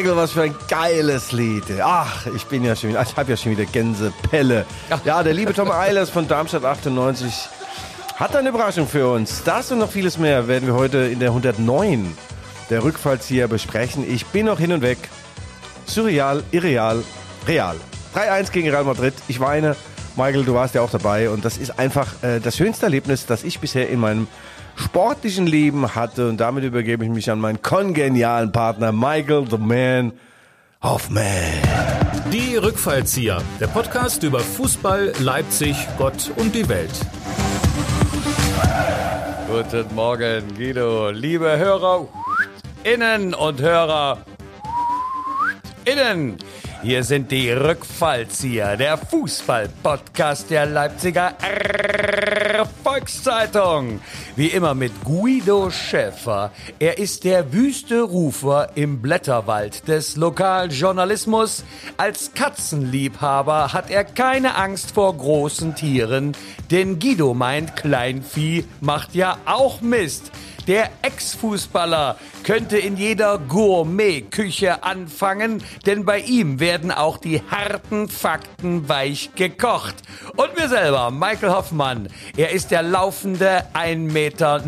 Michael, was für ein geiles Lied. Ach, ich bin ja schon ich habe ja schon wieder Gänsepelle. Ja, der liebe Tom Eilers von Darmstadt 98 hat eine Überraschung für uns. Das und noch vieles mehr werden wir heute in der 109 der Rückfallzieher besprechen. Ich bin noch hin und weg. Surreal, irreal, real. 3-1 gegen Real Madrid. Ich weine. Michael, du warst ja auch dabei und das ist einfach äh, das schönste Erlebnis, das ich bisher in meinem sportlichen Leben hatte. Und damit übergebe ich mich an meinen kongenialen Partner Michael, the Man Hoffman. Die Rückfallzieher, der Podcast über Fußball, Leipzig, Gott und die Welt. Guten Morgen, Guido. Liebe Hörer, Innen und Hörer, Innen. Hier sind die Rückfallzieher, der Fußball-Podcast der Leipziger Volkszeitung. Wie immer mit Guido Schäfer. Er ist der wüste Rufer im Blätterwald des Lokaljournalismus. Als Katzenliebhaber hat er keine Angst vor großen Tieren, denn Guido meint, Kleinvieh macht ja auch Mist. Der Ex-Fußballer könnte in jeder Gourmet-Küche anfangen, denn bei ihm werden auch die harten Fakten weich gekocht. Und mir selber, Michael Hoffmann, er ist der laufende 1,90 Meter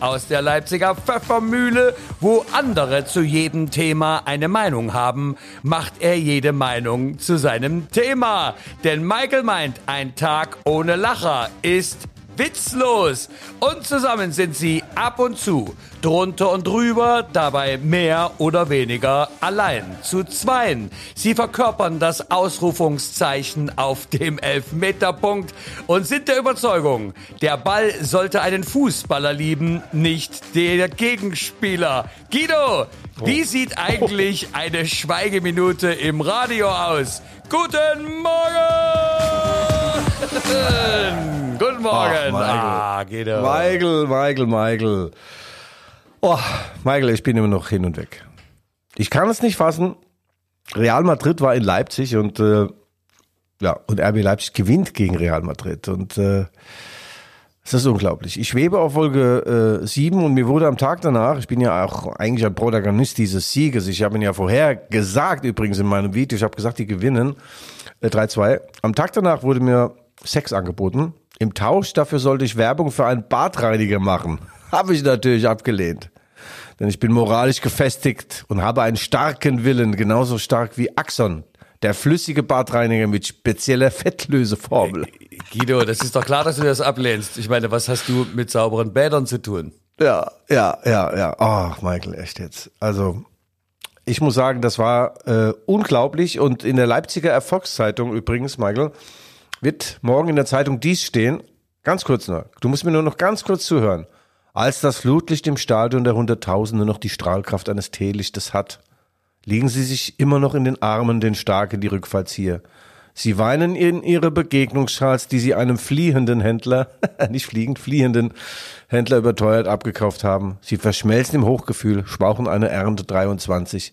aus der Leipziger Pfeffermühle. Wo andere zu jedem Thema eine Meinung haben, macht er jede Meinung zu seinem Thema. Denn Michael meint, ein Tag ohne Lacher ist witzlos. Und zusammen sind sie ab und zu drunter und drüber, dabei mehr oder weniger allein zu zweien. Sie verkörpern das Ausrufungszeichen auf dem Elfmeterpunkt und sind der Überzeugung, der Ball sollte einen Fußballer lieben, nicht der Gegenspieler. Guido, wie sieht eigentlich eine Schweigeminute im Radio aus? Guten Morgen! Guten Morgen! Ach, Michael. ah. Michael, Michael, Michael. Oh, Michael, ich bin immer noch hin und weg. Ich kann es nicht fassen. Real Madrid war in Leipzig und äh, ja, und RB Leipzig gewinnt gegen Real Madrid und äh, es ist unglaublich. Ich schwebe auf Folge äh, 7 und mir wurde am Tag danach, ich bin ja auch eigentlich ein Protagonist dieses Sieges, ich habe ihn ja vorher gesagt, übrigens in meinem Video, ich habe gesagt, die gewinnen äh, 3-2. Am Tag danach wurde mir Sex angeboten. Im Tausch dafür sollte ich Werbung für einen Badreiniger machen. Habe ich natürlich abgelehnt. Denn ich bin moralisch gefestigt und habe einen starken Willen, genauso stark wie Axon, der flüssige Badreiniger mit spezieller Fettlöseformel. Guido, das ist doch klar, dass du das ablehnst. Ich meine, was hast du mit sauberen Bädern zu tun? Ja, ja, ja, ja. Ach, Michael, echt jetzt. Also, ich muss sagen, das war äh, unglaublich. Und in der Leipziger Erfolgszeitung übrigens, Michael, wird morgen in der Zeitung dies stehen. Ganz kurz noch. Du musst mir nur noch ganz kurz zuhören. Als das Flutlicht im Stadion der Hunderttausende noch die Strahlkraft eines Teelichtes hat, liegen sie sich immer noch in den Armen, den Starken, die Rückfallzieher. Sie weinen in ihre Begegnungsschals, die sie einem fliehenden Händler, nicht fliegend, fliehenden Händler überteuert abgekauft haben. Sie verschmelzen im Hochgefühl, schwauchen eine Ernte 23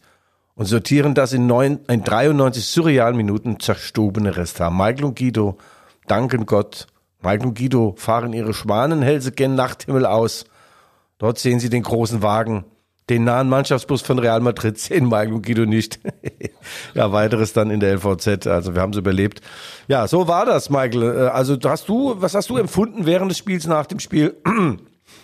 und sortieren das in, neun, in 93 surrealen Minuten zerstobene Resthaar. Michael und Guido danken Gott. Michael und Guido fahren ihre Schwanenhälse gen Nachthimmel aus. Dort sehen sie den großen Wagen, den nahen Mannschaftsbus von Real Madrid, sehen Michael und Guido nicht. ja, weiteres dann in der LVZ. Also wir haben es überlebt. Ja, so war das, Michael. Äh, Also hast du, was hast du empfunden während des Spiels, nach dem Spiel?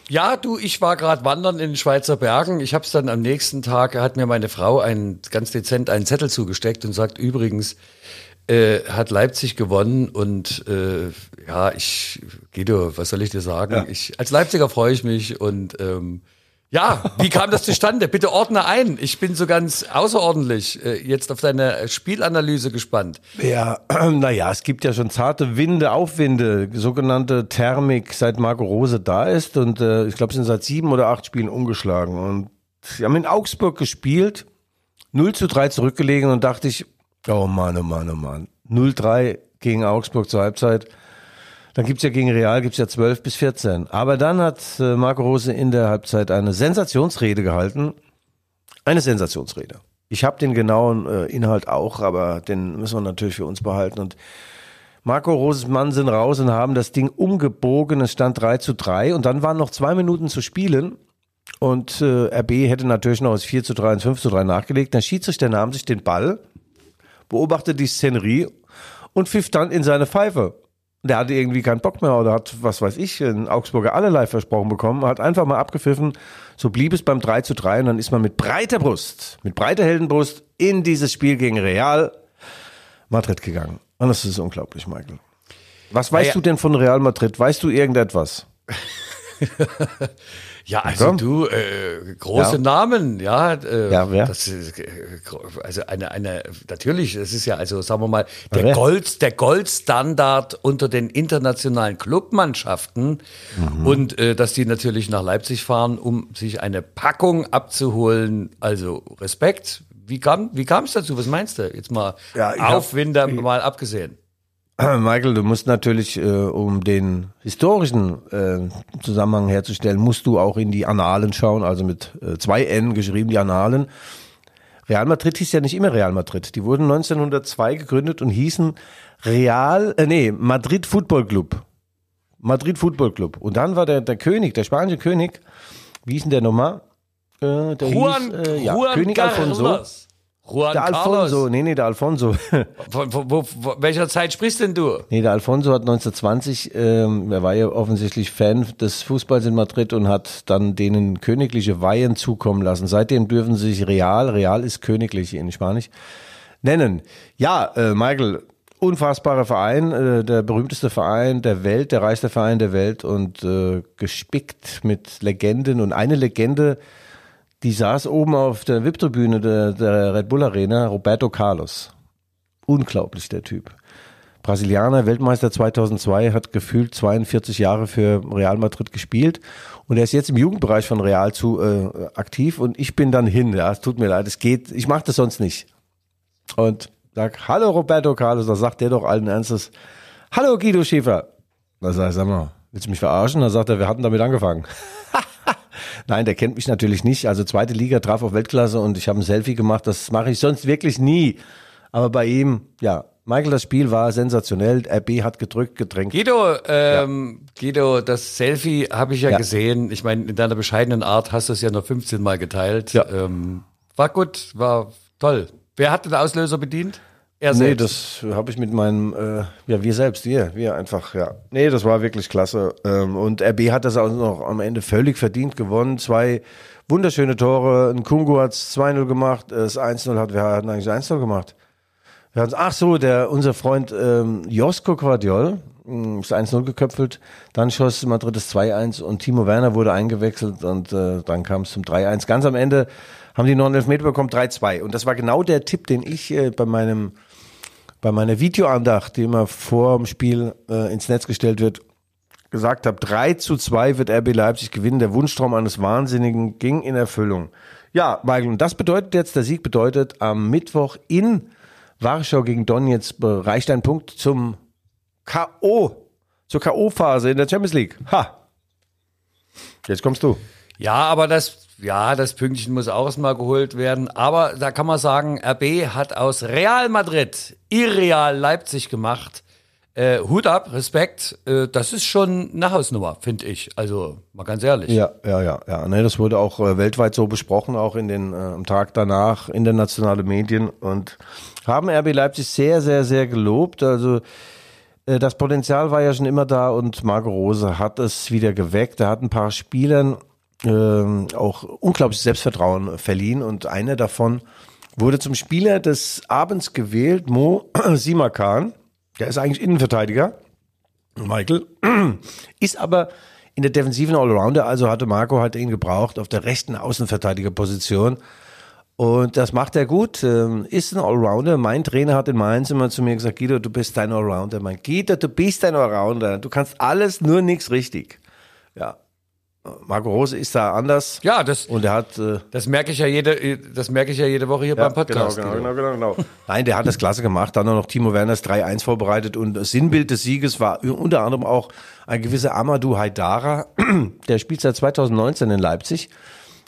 Ja, du, ich war gerade wandern in den Schweizer Bergen. Ich habe es dann am nächsten Tag, hat mir meine Frau einen, ganz dezent einen Zettel zugesteckt und sagt, übrigens, äh, hat Leipzig gewonnen und äh, ja, ich, Guido, was soll ich dir sagen? Ja. Ich, als Leipziger freue ich mich und ähm, ja, wie kam das zustande? Bitte ordne ein. Ich bin so ganz außerordentlich äh, jetzt auf deine Spielanalyse gespannt. Ja, naja, es gibt ja schon zarte Winde, Aufwinde, sogenannte Thermik, seit Marco Rose da ist. Und äh, ich glaube, sie sind seit sieben oder acht Spielen umgeschlagen. Und sie haben in Augsburg gespielt, 0 zu 3 zurückgelegen und dachte ich, oh Mann, oh Mann, oh Mann. 0-3 gegen Augsburg zur Halbzeit. Dann gibt's ja gegen Real gibt's ja 12 bis 14. Aber dann hat äh, Marco Rose in der Halbzeit eine Sensationsrede gehalten. Eine Sensationsrede. Ich habe den genauen äh, Inhalt auch, aber den müssen wir natürlich für uns behalten. Und Marco Roses Mann sind raus und haben das Ding umgebogen. Es stand 3 zu 3 und dann waren noch zwei Minuten zu spielen. Und äh, RB hätte natürlich noch aus 4 zu 3 ins 5 zu 3 nachgelegt. Der Schiedsrichter nahm sich den Ball, beobachtete die Szenerie und pfiff dann in seine Pfeife. Der hatte irgendwie keinen Bock mehr oder hat, was weiß ich, in Augsburger allerlei versprochen bekommen, hat einfach mal abgepfiffen. So blieb es beim 3 zu 3 und dann ist man mit breiter Brust, mit breiter Heldenbrust in dieses Spiel gegen Real Madrid gegangen. Und das ist unglaublich, Michael. Was weißt ja. du denn von Real Madrid? Weißt du irgendetwas? Ja, also Komm. du, äh, große Ja. Namen, ja. Äh, Ja, wer? Das ist, äh, also eine, eine, natürlich, das ist ja, also sagen wir mal, der? Gold, der Goldstandard unter den internationalen Clubmannschaften Mhm. und äh, dass die natürlich nach Leipzig fahren, um sich eine Packung abzuholen. Also Respekt. Wie kam, wie kam es dazu? Was meinst du? Jetzt mal Ja, Aufwinder mal abgesehen. Michael, du musst natürlich, äh, um den historischen äh, Zusammenhang herzustellen, musst du auch in die Annalen schauen, also mit äh, zwei N geschrieben, die Annalen. Real Madrid hieß ja nicht immer Real Madrid. Die wurden 1902 gegründet und hießen Real, äh, nee, Madrid Football Club. Madrid Football Club. Und dann war der, der König, der spanische König, wie hieß denn der nochmal? Äh, der Juan, hieß, äh, ja, Juan König Alfonso. Juan Der Alfonso, Carlos. nee, nee, der Alfonso. Von, von, wo, von welcher Zeit sprichst denn du? Nee, der Alfonso hat 1920, ähm, er war ja offensichtlich Fan des Fußballs in Madrid und hat dann denen königliche Weihen zukommen lassen. Seitdem dürfen sie sich Real, Real ist königlich in Spanisch, nennen. Ja, äh, Michael, unfassbarer Verein, äh, der berühmteste Verein der Welt, der reichste Verein der Welt und äh, gespickt mit Legenden und eine Legende, die saß oben auf der VIP-Tribüne der, der Red Bull Arena, Roberto Carlos. Unglaublich, der Typ. Brasilianer, Weltmeister 2002, hat gefühlt 42 Jahre für Real Madrid gespielt und er ist jetzt im Jugendbereich von Real zu äh, aktiv und ich bin dann hin. Ja, es tut mir leid, es geht, ich mache das sonst nicht. Und sag, hallo Roberto Carlos, da sagt der doch allen Ernstes, hallo Guido Schäfer. Da sag ich, sag mal, willst du mich verarschen? Da sagt er, wir hatten damit angefangen. Nein, der kennt mich natürlich nicht. Also zweite Liga traf auf Weltklasse und ich habe ein Selfie gemacht. Das mache ich sonst wirklich nie. Aber bei ihm, ja, Michael, das Spiel war sensationell. RB hat gedrückt, gedrängt. Guido, ähm, Guido, das Selfie habe ich ja, Ja. gesehen. Ich meine, in deiner bescheidenen Art hast du es ja noch 15 Mal geteilt. Ja. Ähm, war gut, war toll. Wer hat den Auslöser bedient? Er Nee, selbst. das habe ich mit meinem, äh, ja, wir selbst, wir, wir einfach, ja. Nee, das war wirklich klasse. Ähm, und RB hat das auch noch am Ende völlig verdient gewonnen. Zwei wunderschöne Tore. Ein Kungu hat 2-0 gemacht, äh, das 1-0 hat, wer hat denn eigentlich 1-0 gemacht? Wir ach so, der, unser Freund ähm, Josko Quadiol mh, ist 1-0 geköpfelt. Dann schoss Madrid das 2-1 und Timo Werner wurde eingewechselt und äh, dann kam es zum 3-1. Ganz am Ende haben die noch einen Elfmeter bekommen, 3-2. Und das war genau der Tipp, den ich äh, bei meinem bei meiner Videoandacht, die immer vor dem Spiel äh, ins Netz gestellt wird, gesagt habe, 3 zu 2 wird RB Leipzig gewinnen. Der Wunschtraum eines Wahnsinnigen ging in Erfüllung. Ja, Michael, und das bedeutet jetzt, der Sieg bedeutet, am Mittwoch in Warschau gegen Donetsk reicht ein Punkt zum K.O., zur K.O.-Phase in der Champions League. Ha! Jetzt kommst du. Ja, aber das, ja, das Pünktchen muss auch erstmal geholt werden. Aber da kann man sagen, RB hat aus Real Madrid irreal Leipzig gemacht. Äh, Hut ab, Respekt. Äh, das ist schon eine Hausnummer, finde ich. Also, mal ganz ehrlich. Ja, ja, ja, ja. Ne, das wurde auch äh, weltweit so besprochen, auch in den äh, am Tag danach internationale Medien und haben RB Leipzig sehr, sehr, sehr gelobt. Also äh, das Potenzial war ja schon immer da und Marco Rose hat es wieder geweckt. Er hat ein paar Spielern ähm, auch unglaubliches Selbstvertrauen verliehen und einer davon wurde zum Spieler des Abends gewählt, Mo Simakan. Der ist eigentlich Innenverteidiger. Michael, ist aber in der defensiven Allrounder, also hatte Marco halt ihn gebraucht auf der rechten Außenverteidigerposition. Und das macht er gut, ähm, ist ein Allrounder. Mein Trainer hat in Mainz immer zu mir gesagt, Guido, du bist ein Allrounder. Mein Guido, du bist ein Allrounder. Du kannst alles, nur nichts richtig. Ja. Marco Rose ist da anders. Ja, das, Und er hat, äh, das merke ich ja jede, das merke ich ja jede Woche hier beim Podcast. Genau, genau, genau, genau, genau. Nein, der hat das klasse gemacht. Dann noch Timo Werners 3-1 vorbereitet und das Sinnbild des Sieges war unter anderem auch ein gewisser Amadou Haidara. Der spielt seit 2019 in Leipzig,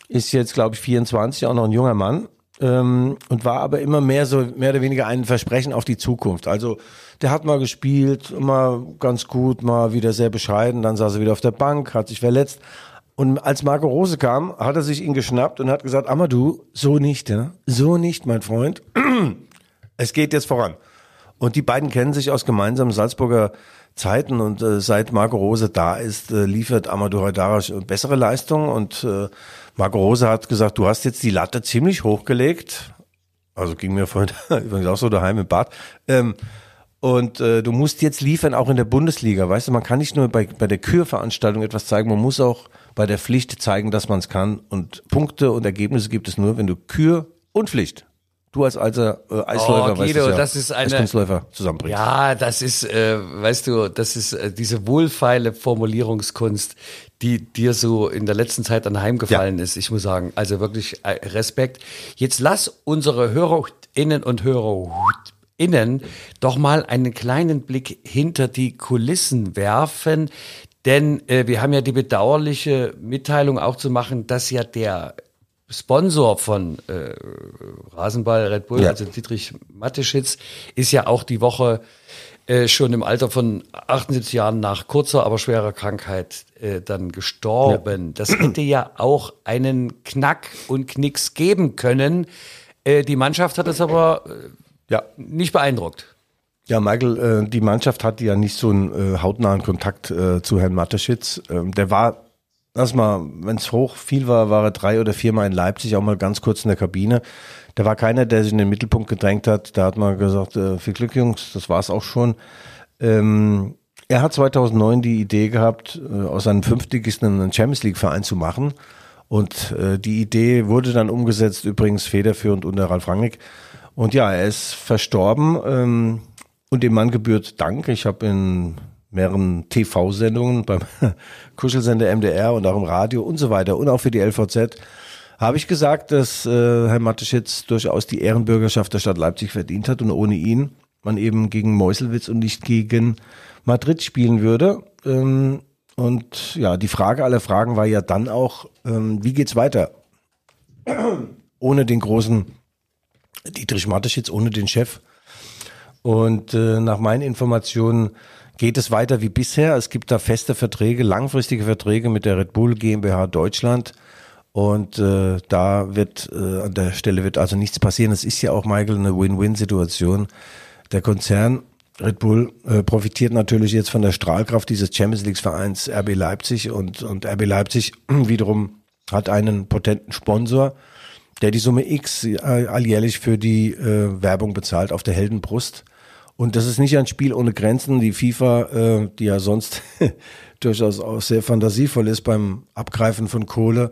ist jetzt, glaube ich, 24, auch noch ein junger Mann. Ähm, und war aber immer mehr so, mehr oder weniger ein Versprechen auf die Zukunft. Also, der hat mal gespielt, mal ganz gut, mal wieder sehr bescheiden, dann saß er wieder auf der Bank, hat sich verletzt. Und als Marco Rose kam, hat er sich ihn geschnappt und hat gesagt, Amadou, so nicht, ja? so nicht, mein Freund. Es geht jetzt voran. Und die beiden kennen sich aus gemeinsamen Salzburger Zeiten und äh, seit Marco Rose da ist, äh, liefert Amadou Haidarasch bessere Leistungen und äh, Marco Rose hat gesagt, du hast jetzt die Latte ziemlich hochgelegt. Also ging mir vorhin übrigens auch so daheim im Bad. Ähm, und äh, du musst jetzt liefern, auch in der Bundesliga. Weißt du, man kann nicht nur bei, bei der Kürveranstaltung etwas zeigen, man muss auch bei der Pflicht zeigen, dass man es kann. Und Punkte und Ergebnisse gibt es nur, wenn du Kür und Pflicht Du als alter äh, Eisläufer oh, Guido, weißt es ja, das ist eine Kunstläufer zusammenbringst. Ja, das ist, äh, weißt du, das ist äh, diese wohlfeile Formulierungskunst, die dir so in der letzten Zeit anheimgefallen ja. ist. Ich muss sagen, also wirklich äh, Respekt. Jetzt lass unsere Hörerinnen und Hörerinnen doch mal einen kleinen Blick hinter die Kulissen werfen. Denn äh, wir haben ja die bedauerliche Mitteilung auch zu machen, dass ja der Sponsor von äh, Rasenball Red Bull, ja. also Dietrich Mateschitz, ist ja auch die Woche äh, schon im Alter von 78 Jahren nach kurzer, aber schwerer Krankheit äh, dann gestorben. Ja. Das hätte ja auch einen Knack und Knicks geben können. Äh, die Mannschaft hat es aber äh, ja. nicht beeindruckt. Ja, Michael, äh, die Mannschaft hatte ja nicht so einen äh, hautnahen Kontakt äh, zu Herrn Mateschitz. Ähm, der war lass mal, wenn es hoch viel war, war er drei oder viermal in Leipzig, auch mal ganz kurz in der Kabine. Da war keiner, der sich in den Mittelpunkt gedrängt hat. Da hat man gesagt, viel Glück, Jungs, das war's auch schon. Ähm, er hat 2009 die Idee gehabt, aus einem Fünftligisten einen Champions League Verein zu machen. Und die Idee wurde dann umgesetzt, übrigens federführend unter Ralf Rangnick. Und ja, er ist verstorben ähm, und dem Mann gebührt Dank. Ich habe in mehreren TV-Sendungen beim Kuschelsender MDR und auch im Radio und so weiter und auch für die LVZ habe ich gesagt, dass äh, Herr Mateschitz durchaus die Ehrenbürgerschaft der Stadt Leipzig verdient hat und ohne ihn man eben gegen Meuselwitz und nicht gegen Madrid spielen würde. Ähm, und ja, die Frage aller Fragen war ja dann auch, ähm, wie geht's weiter? ohne den großen Dietrich Mateschitz, ohne den Chef. Und äh, nach meinen Informationen geht es weiter wie bisher. Es gibt da feste Verträge, langfristige Verträge mit der Red Bull GmbH Deutschland. Und äh, da wird äh, an der Stelle wird also nichts passieren. Es ist ja auch, Michael, eine Win-Win-Situation. Der Konzern Red Bull äh, profitiert natürlich jetzt von der Strahlkraft dieses Champions League Vereins RB Leipzig und, und RB Leipzig wiederum hat einen potenten Sponsor, der die Summe X äh, alljährlich für die äh, Werbung bezahlt auf der Heldenbrust. Und das ist nicht ein Spiel ohne Grenzen. Die FIFA, äh, die ja sonst durchaus auch sehr fantasievoll ist beim Abgreifen von Kohle,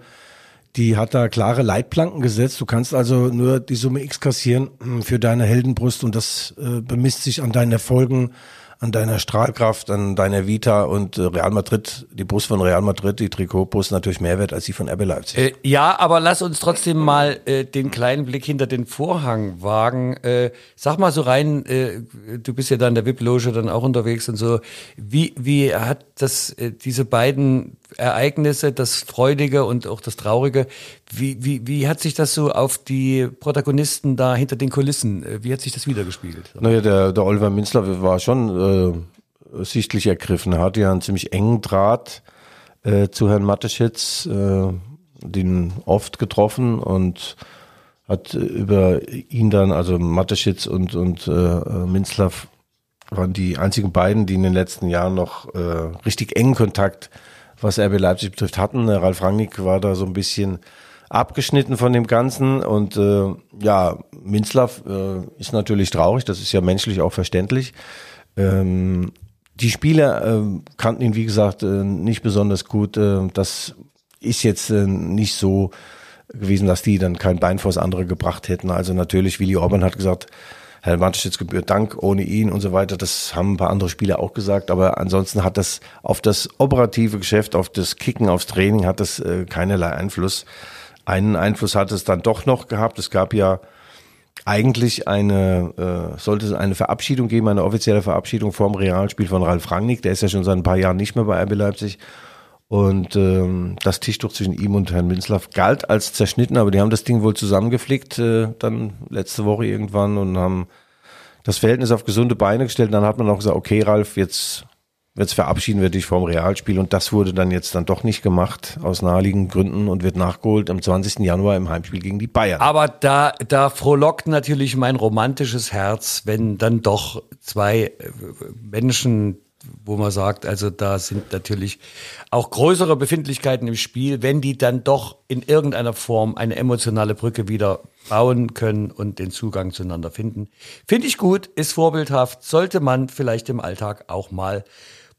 die hat da klare Leitplanken gesetzt. Du kannst also nur die Summe X kassieren hm, für deine Heldenbrust und das äh, bemisst sich an deinen Erfolgen an deiner Strahlkraft, an deiner Vita und äh, Real Madrid, die Brust von Real Madrid, die Trikotbrust natürlich mehr wert als die von RB Leipzig. Äh, ja, aber lass uns trotzdem mal äh, den kleinen Blick hinter den Vorhang wagen. Äh, sag mal so rein, äh, du bist ja da in der VIP-Loge dann auch unterwegs und so. Wie, wie hat das, äh, diese beiden Ereignisse, das Freudige und auch das Traurige, wie, wie, wie hat sich das so auf die Protagonisten da hinter den Kulissen, äh, wie hat sich das wiedergespiegelt? Naja, der, der Oliver Minzler war schon äh, sichtlich ergriffen. Er hatte ja einen ziemlich engen Draht äh, zu Herrn Mateschitz, äh, den oft getroffen und hat über ihn dann, also Mateschitz und, und äh, Minzler waren die einzigen beiden, die in den letzten Jahren noch äh, richtig engen Kontakt, was RB Leipzig betrifft, hatten. Ralf Rangnick war da so ein bisschen abgeschnitten von dem Ganzen. Und äh, ja, Minzlaff äh, ist natürlich traurig, das ist ja menschlich auch verständlich. Ähm, die Spieler äh, kannten ihn, wie gesagt, äh, nicht besonders gut. Äh, das ist jetzt äh, nicht so gewesen, dass die dann kein Bein vors andere gebracht hätten. Also natürlich, Willi Orban hat gesagt, Herr Mateschitz gebührt Dank, ohne ihn und so weiter. Das haben ein paar andere Spieler auch gesagt. Aber ansonsten hat das auf das operative Geschäft, auf das Kicken, aufs Training hat das äh, keinerlei Einfluss. Einen Einfluss hat es dann doch noch gehabt. Es gab ja eigentlich eine, äh, sollte es eine Verabschiedung geben, eine offizielle Verabschiedung vorm Realspiel von Ralf Rangnick. Der ist ja schon seit ein paar Jahren nicht mehr bei RB Leipzig. Und ähm, das Tischtuch zwischen ihm und Herrn Winslav galt als zerschnitten, aber die haben das Ding wohl zusammengeflickt, äh, dann letzte Woche irgendwann und haben das Verhältnis auf gesunde Beine gestellt. Und dann hat man auch gesagt, okay, Ralf, jetzt jetzt verabschieden wir dich vom Realspiel und das wurde dann jetzt dann doch nicht gemacht aus naheliegenden Gründen und wird nachgeholt am 20. Januar im Heimspiel gegen die Bayern. Aber da, da frohlockt natürlich mein romantisches Herz, wenn dann doch zwei äh, Menschen, wo man sagt, also da sind natürlich auch größere Befindlichkeiten im Spiel, wenn die dann doch in irgendeiner Form eine emotionale Brücke wieder bauen können und den Zugang zueinander finden. Finde ich gut, ist vorbildhaft, sollte man vielleicht im Alltag auch mal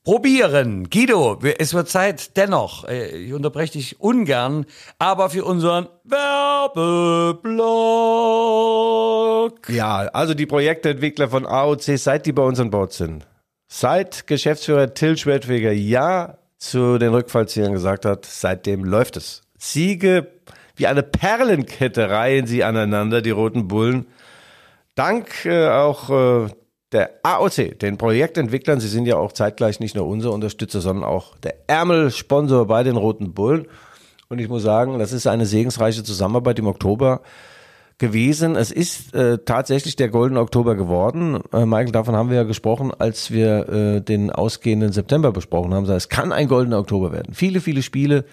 probieren. Guido, es wird Zeit dennoch, äh, ich unterbreche dich ungern, aber für unseren Werbeblock. Ja, also die Projektentwickler von AOC, seit die bei uns an Bord sind, seit Geschäftsführer Till Schwertfeger ja zu den Rückfallzielen gesagt hat, seitdem läuft es. Siege wie eine Perlenkette reihen sie aneinander, die roten Bullen. Dank äh, auch äh, der AOC, den Projektentwicklern, sie sind ja auch zeitgleich nicht nur unser Unterstützer, sondern auch der Ärmelsponsor bei den Roten Bullen. Und ich muss sagen, das ist eine segensreiche Zusammenarbeit im Oktober gewesen. Es ist äh, tatsächlich der Golden Oktober geworden. Äh, Michael, davon haben wir ja gesprochen, als wir äh, den ausgehenden September besprochen haben. Es kann ein Goldener Oktober werden. Viele, viele Spiele,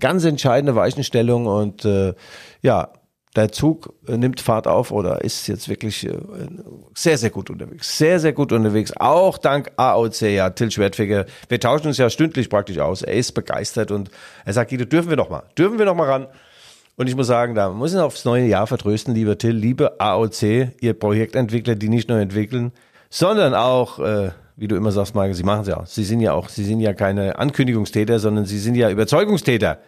ganz entscheidende Weichenstellung und äh, ja, der Zug äh, nimmt Fahrt auf oder ist jetzt wirklich äh, sehr, sehr gut unterwegs. Sehr, sehr gut unterwegs. Auch dank AOC, ja, Till Schwertfeger. Wir tauschen uns ja stündlich praktisch aus. Er ist begeistert und er sagt, Guido, dürfen wir noch mal, dürfen wir noch mal ran. Und ich muss sagen, da muss ich aufs neue Jahr vertrösten, lieber Till, liebe AOC, ihr Projektentwickler, die nicht nur entwickeln, sondern auch, äh, wie du immer sagst, Marke, sie machen es ja auch. Sie sind ja auch, sie sind ja keine Ankündigungstäter, sondern sie sind ja Überzeugungstäter.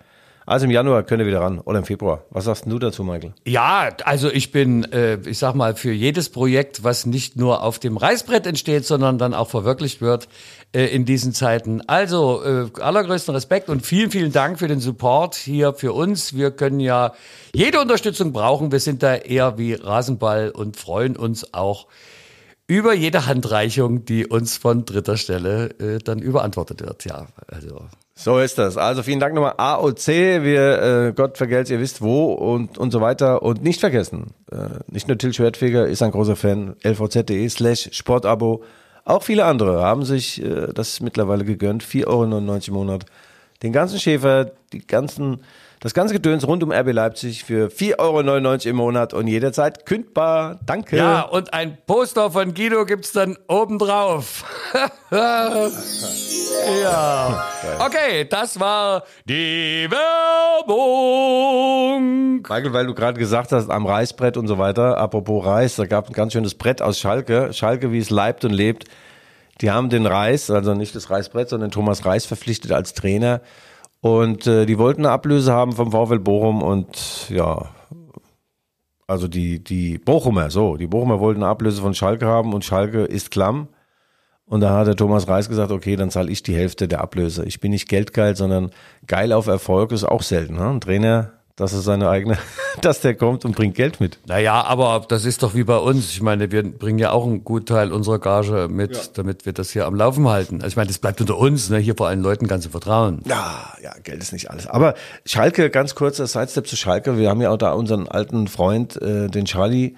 Also im Januar könnt ihr wieder ran oder im Februar. Was sagst du dazu, Michael? Ja, also ich bin, äh, ich sag mal, für jedes Projekt, was nicht nur auf dem Reißbrett entsteht, sondern dann auch verwirklicht wird äh, in diesen Zeiten. Also äh, allergrößten Respekt und vielen, vielen Dank für den Support hier für uns. Wir können ja jede Unterstützung brauchen. Wir sind da eher wie Rasenball und freuen uns auch über jede Handreichung, die uns von dritter Stelle äh, dann überantwortet wird. Ja, also so ist das. Also vielen Dank nochmal AOC. Wir, äh, Gott vergelt's, ihr wisst wo und, und so weiter. Und nicht vergessen, äh, nicht nur Till Schwertfeger ist ein großer Fan, lvz.de slash Sportabo. Auch viele andere haben sich äh, das mittlerweile gegönnt. 4,99 Euro im Monat. Den ganzen Schäfer, die ganzen das ganze Gedöns rund um RB Leipzig für 4,99 Euro im Monat und jederzeit kündbar. Danke. Ja, und ein Poster von Guido gibt's dann obendrauf. ja. Okay, das war die Werbung. Michael, weil du gerade gesagt hast, am Reißbrett und so weiter, apropos Reis, da gab ein ganz schönes Brett aus Schalke. Schalke, wie es leibt und lebt. Die haben den Reis, also nicht das Reißbrett, sondern Thomas Reis verpflichtet als Trainer. Und äh, die wollten eine Ablöse haben vom VfL Bochum und ja, also die, die Bochumer, so, die Bochumer wollten eine Ablöse von Schalke haben und Schalke ist klamm. Und da hat der Thomas Reis gesagt, okay, dann zahle ich die Hälfte der Ablöse. Ich bin nicht geldgeil, sondern geil auf Erfolg ist auch selten. Ne? Ein Trainer dass er seine eigene, dass der kommt und bringt Geld mit. Naja, aber das ist doch wie bei uns. Ich meine, wir bringen ja auch einen guten Teil unserer Gage mit, ja. damit wir das hier am Laufen halten. Also ich meine, das bleibt unter uns, ne? hier vor allen Leuten ganz zu vertrauen. Ja, ja, Geld ist nicht alles. Aber Schalke, ganz kurzer Sidestep zu Schalke. Wir haben ja auch da unseren alten Freund, äh, den Charlie,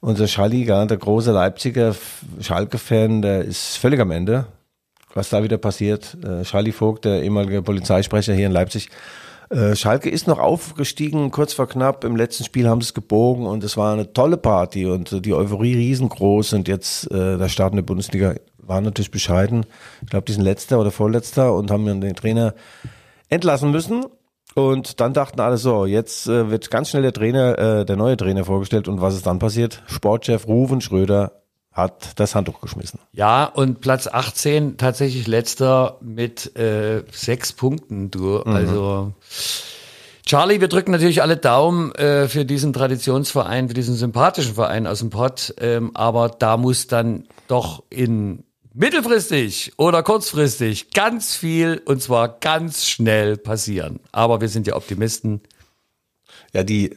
unser Charlie, der große Leipziger Schalke-Fan, der ist völlig am Ende. Was da wieder passiert. Äh, Charlie Vogt, der ehemalige Polizeisprecher hier in Leipzig, äh, Schalke ist noch aufgestiegen, kurz vor knapp. Im letzten Spiel haben sie es gebogen und es war eine tolle Party und die Euphorie riesengroß. Und jetzt äh, der Start in der Bundesliga war natürlich bescheiden. Ich glaube, die sind letzter oder vorletzter und haben dann den Trainer entlassen müssen. Und dann dachten alle so, jetzt äh, wird ganz schnell der Trainer, äh, der neue Trainer vorgestellt. Und was ist dann passiert? Sportchef Ruven Schröder hat das Handtuch geschmissen. Ja, und Platz 18 tatsächlich letzter mit äh, sechs Punkten. Du, mhm. also Charlie, wir drücken natürlich alle Daumen äh, für diesen Traditionsverein, für diesen sympathischen Verein aus dem Pott. Ähm, aber da muss dann doch in mittelfristig oder kurzfristig ganz viel und zwar ganz schnell passieren. Aber wir sind ja Optimisten. Ja, die,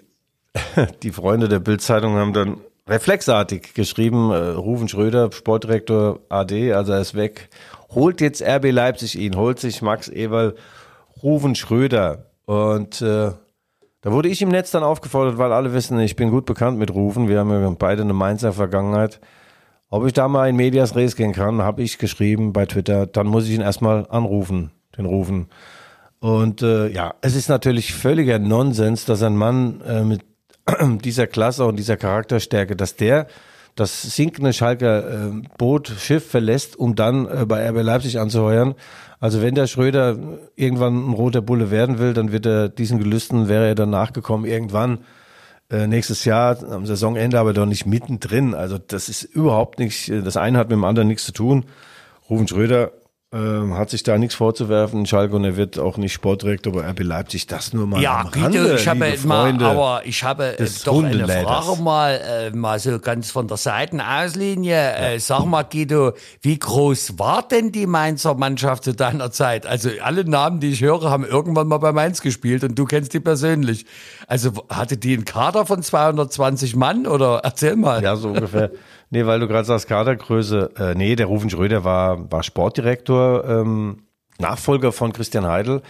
die Freunde der Bildzeitung haben dann reflexartig geschrieben, äh, Rufen Schröder, Sportdirektor AD, also er ist weg, holt jetzt RB Leipzig ihn, holt sich Max Eberl, Rufen Schröder. Und äh, da wurde ich im Netz dann aufgefordert, weil alle wissen, ich bin gut bekannt mit Rufen, wir haben ja beide eine Mainzer Vergangenheit. Ob ich da mal in Medias Res gehen kann, habe ich geschrieben bei Twitter, dann muss ich ihn erstmal anrufen, den rufen. Und äh, ja, es ist natürlich völliger Nonsens, dass ein Mann äh, mit dieser Klasse und dieser Charakterstärke, dass der das sinkende Schalker äh, Boot, Schiff verlässt, um dann äh, bei RB Leipzig anzuheuern. Also wenn der Schröder irgendwann ein roter Bulle werden will, dann wird er diesen Gelüsten, wäre er dann nachgekommen irgendwann äh, nächstes Jahr am Saisonende, aber doch nicht mittendrin. Also das ist überhaupt nicht, äh, das eine hat mit dem anderen nichts zu tun. Rufen Schröder ähm, hat sich da nichts vorzuwerfen. Schalke und er wird auch nicht Sportdirektor bei RB Leipzig. Das nur mal ja, am bitte, Rande, ich habe liebe mal, Freunde aber ich habe äh, doch eine. Frage mal, äh, mal so ganz von der Seitenauslinie. Äh, sag mal, Guido, wie groß war denn die Mainzer Mannschaft zu deiner Zeit? Also alle Namen, die ich höre, haben irgendwann mal bei Mainz gespielt und du kennst die persönlich. Also hatte die einen Kader von 220 Mann oder erzähl mal. Ja, so ungefähr. Nee, weil du gerade sagst, Kadergröße. Äh, nee, der Rufen Schröder war, war Sportdirektor, ähm, Nachfolger von Christian Heidel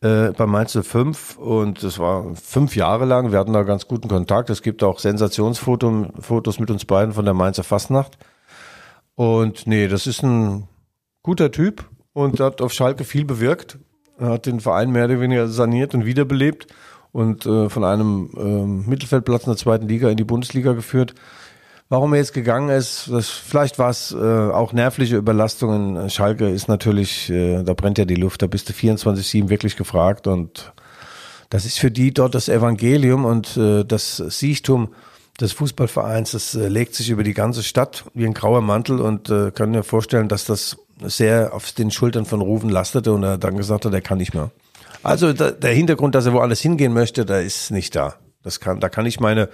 äh, bei Mainz 05 und das war fünf Jahre lang. Wir hatten da ganz guten Kontakt. Es gibt auch Sensationsfotos Fotos mit uns beiden von der Mainzer Fastnacht. Und nee, das ist ein guter Typ und hat auf Schalke viel bewirkt. Er hat den Verein mehr oder weniger saniert und wiederbelebt und äh, von einem ähm, Mittelfeldplatz in der zweiten Liga in die Bundesliga geführt. Warum er jetzt gegangen ist, das, vielleicht war es äh, auch nervliche Überlastungen. Schalke ist natürlich, äh, da brennt ja die Luft, da bist du 24-7 wirklich gefragt und das ist für die dort das Evangelium und äh, das Siechtum des Fußballvereins, das äh, legt sich über die ganze Stadt wie ein grauer Mantel und äh, kann mir vorstellen, dass das sehr auf den Schultern von Rufen lastete und er dann gesagt hat, er kann nicht mehr. Also da, der Hintergrund, dass er woanders hingehen möchte, da ist nicht da. Das kann, da kann ich meine,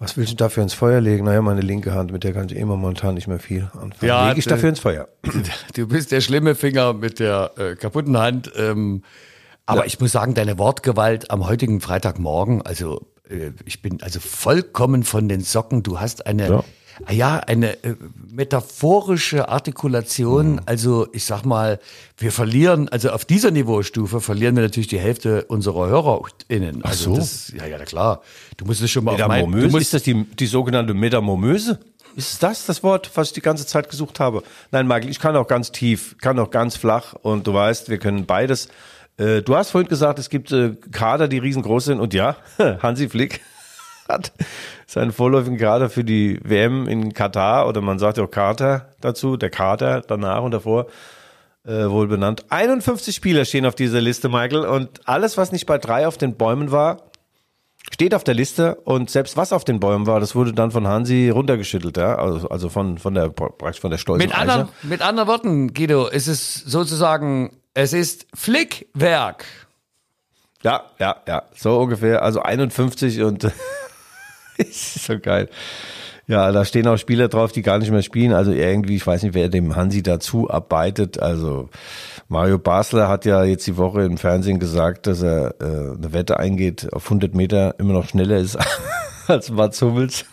was willst du dafür ins Feuer legen? Naja, meine linke Hand, mit der kann ich immer momentan nicht mehr viel anfangen. Ja, Lege ich äh, dafür ins Feuer. Du bist der schlimme Finger mit der äh, kaputten Hand. Ähm, aber ich muss sagen, deine Wortgewalt am heutigen Freitagmorgen, also äh, ich bin also vollkommen von den Socken. Du hast eine, Ja. Ja, ja eine äh, metaphorische Artikulation. Mhm. Also ich sag mal, wir verlieren, also auf dieser Niveaustufe verlieren wir natürlich die Hälfte unserer HörerInnen. Also so. Das, ja, ja, klar. Du musst es schon mal auf mein, du Metamormöse? musst, Ist das die, die sogenannte Metamormöse? Ist das das Wort, was ich die ganze Zeit gesucht habe? Nein, Michael, ich kann auch ganz tief, kann auch ganz flach und du weißt, wir können beides. Äh, Du hast vorhin gesagt, es gibt äh, Kader, die riesengroß sind und ja, Hansi Flick hat seinen vorläufigen Kader für die WM in Katar oder man sagt ja auch Kater dazu, der Kater danach und davor äh, wohl benannt. 51 Spieler stehen auf dieser Liste, Michael, und alles, was nicht bei drei auf den Bäumen war, steht auf der Liste und selbst was auf den Bäumen war, das wurde dann von Hansi runtergeschüttelt, ja, also, also von von der praktisch von der stolzen mit anderen, mit anderen Worten, Guido, es ist sozusagen, es ist Flickwerk. Ja, ja, ja, so ungefähr, also 51 und ist so geil. Ja, da stehen auch Spieler drauf, die gar nicht mehr spielen. Also irgendwie, ich weiß nicht, wer dem Hansi dazu arbeitet. Also Mario Basler hat ja jetzt die Woche im Fernsehen gesagt, dass er äh, eine Wette eingeht, auf 100 Meter immer noch schneller ist als Mats Hummels.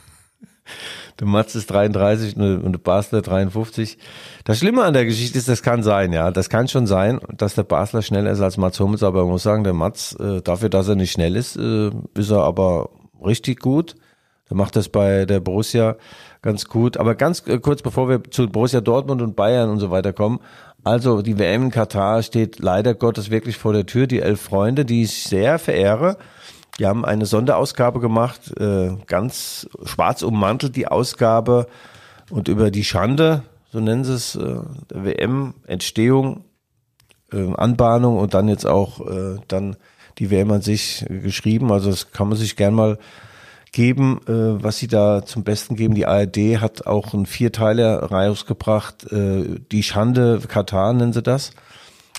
Der Mats ist 33 und der Basler 53. Das Schlimme an der Geschichte ist, das kann sein, ja. Das kann schon sein, dass der Basler schneller ist als Mats Hummels, aber man muss sagen, der Mats, äh, dafür, dass er nicht schnell ist, äh, ist er aber richtig gut. Der macht das bei der Borussia ganz gut. Aber ganz äh, kurz bevor wir zu Borussia Dortmund und Bayern und so weiter kommen. Also die WM in Katar steht leider Gottes wirklich vor der Tür. Die elf Freunde, die ich sehr verehre, die haben eine Sonderausgabe gemacht, äh, ganz schwarz ummantelt die Ausgabe und über die Schande, so nennen sie es, äh, der WM-Entstehung, äh, Anbahnung und dann jetzt auch dann die WM an sich geschrieben. Also das kann man sich gern mal geben, äh, was sie da zum Besten geben. Die ARD hat auch einen Vierteiler rausgebracht, äh, die Schande Katar nennen sie das.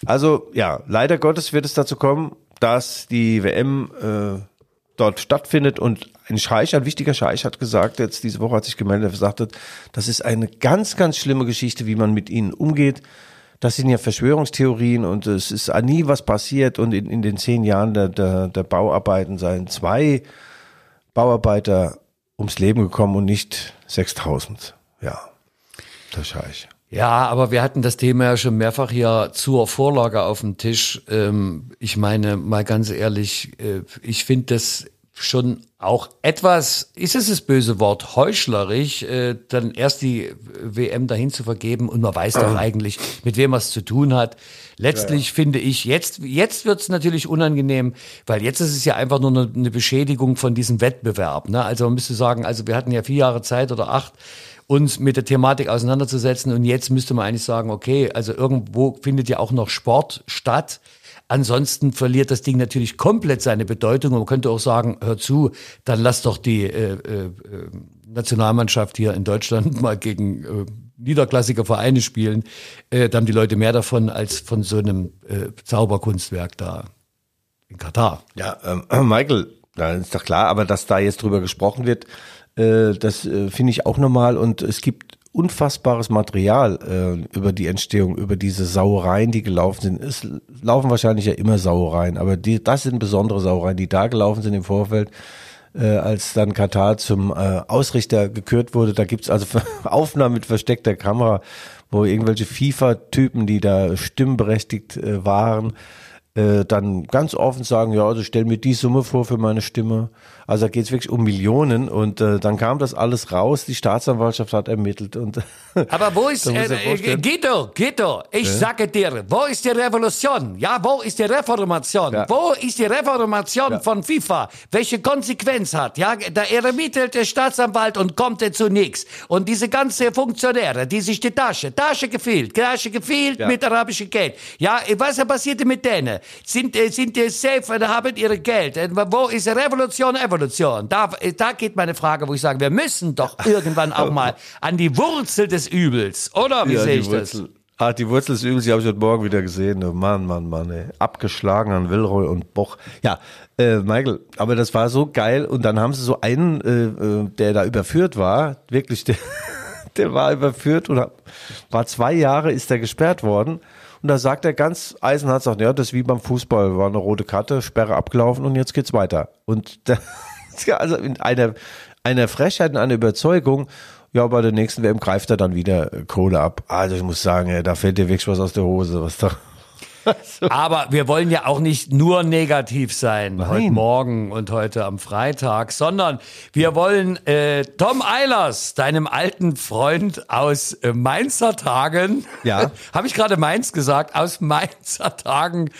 Also ja, leider Gottes wird es dazu kommen, dass die WM äh, dort stattfindet und ein Scheich, ein wichtiger Scheich hat gesagt, jetzt diese Woche hat sich gemeldet, er sagte, das ist eine ganz, ganz schlimme Geschichte, wie man mit ihnen umgeht. Das sind ja Verschwörungstheorien und es ist nie was passiert und in, in den zehn Jahren der, der, der Bauarbeiten seien zwei Bauarbeiter ums Leben gekommen und nicht 6000. Ja, der Scheich. Ja, aber wir hatten das Thema ja schon mehrfach hier zur Vorlage auf dem Tisch. Ähm, ich meine, mal ganz ehrlich, äh, ich finde das schon auch etwas, ist es das böse Wort, heuchlerisch, äh, dann erst die WM dahin zu vergeben und man weiß doch eigentlich, mit wem man es zu tun hat. Letztlich ja, ja. finde ich, jetzt, jetzt wird es natürlich unangenehm, weil jetzt ist es ja einfach nur eine, eine Beschädigung von diesem Wettbewerb. Ne? Also man müsste sagen, also wir hatten ja vier Jahre Zeit oder acht, uns mit der Thematik auseinanderzusetzen und jetzt müsste man eigentlich sagen, okay, also irgendwo findet ja auch noch Sport statt Ansonsten verliert das Ding natürlich komplett seine Bedeutung. Man könnte auch sagen, hör zu, dann lass doch die äh, äh, Nationalmannschaft hier in Deutschland mal gegen äh, niederklassige Vereine spielen. Äh, da haben die Leute mehr davon als von so einem äh, Zauberkunstwerk da in Katar. Ja, ähm, Michael, da ist doch klar, aber dass da jetzt drüber gesprochen wird, äh, das äh, finde ich auch normal und es gibt unfassbares Material äh, über die Entstehung, über diese Sauereien, die gelaufen sind. Es laufen wahrscheinlich ja immer Sauereien, aber die, das sind besondere Sauereien, die da gelaufen sind im Vorfeld, äh, als dann Katar zum äh, Ausrichter gekürt wurde. Da gibt's also Aufnahmen mit versteckter Kamera, wo irgendwelche FIFA-Typen, die da stimmberechtigt äh, waren, äh, dann ganz offen sagen, ja, also stell mir die Summe vor für meine Stimme. Also da geht es wirklich um Millionen und äh, dann kam das alles raus, die Staatsanwaltschaft hat ermittelt und Aber wo ist äh, äh Guido, Guido, ich ja? sage dir, wo ist die Revolution? Ja, wo ist die Reformation? Ja. Wo ist die Reformation ja. von FIFA? Welche Konsequenz hat? Ja, da ermittelt der Staatsanwalt und kommt er zu nichts. Und diese ganze Funktionäre, die sich die Tasche, Tasche gefehlt, Tasche gefehlt mit arabischem Geld. Ja, was passierte mit denen? Sind, äh, sind die safe und haben ihre Geld? Äh, wo ist Revolution, Evolution? Da, äh, da geht meine Frage, wo ich sage, wir müssen doch irgendwann auch mal an die Wurzel des Übels, oder? Wie ja, sehe ich das? Ah, die Wurzel des Übels, die habe ich heute Morgen wieder gesehen. Oh Mann, Mann, Mann, ey. Abgeschlagen an Wilroy und Boch. Ja, äh, Michael, aber das war so geil. Und dann haben sie so einen, äh, der da überführt war, wirklich, der, der war überführt und war zwei Jahre, ist er gesperrt worden. Und da sagt er ganz eisenhart, sagt, ja, das ist wie beim Fußball, war eine rote Karte, Sperre abgelaufen und jetzt geht's weiter. Und da, also in einer, einer Frechheit und einer Überzeugung, ja, bei der nächsten WM greift er dann wieder Kohle ab. Also ich muss sagen, da fällt dir wirklich was aus der Hose, was da Aber wir wollen ja auch nicht nur negativ sein Nein. heute Morgen und heute am Freitag, sondern wir wollen äh, Tom Eilers, deinem alten Freund aus äh, Mainzer Tagen, ja. habe ich gerade Mainz gesagt, aus Mainzer Tagen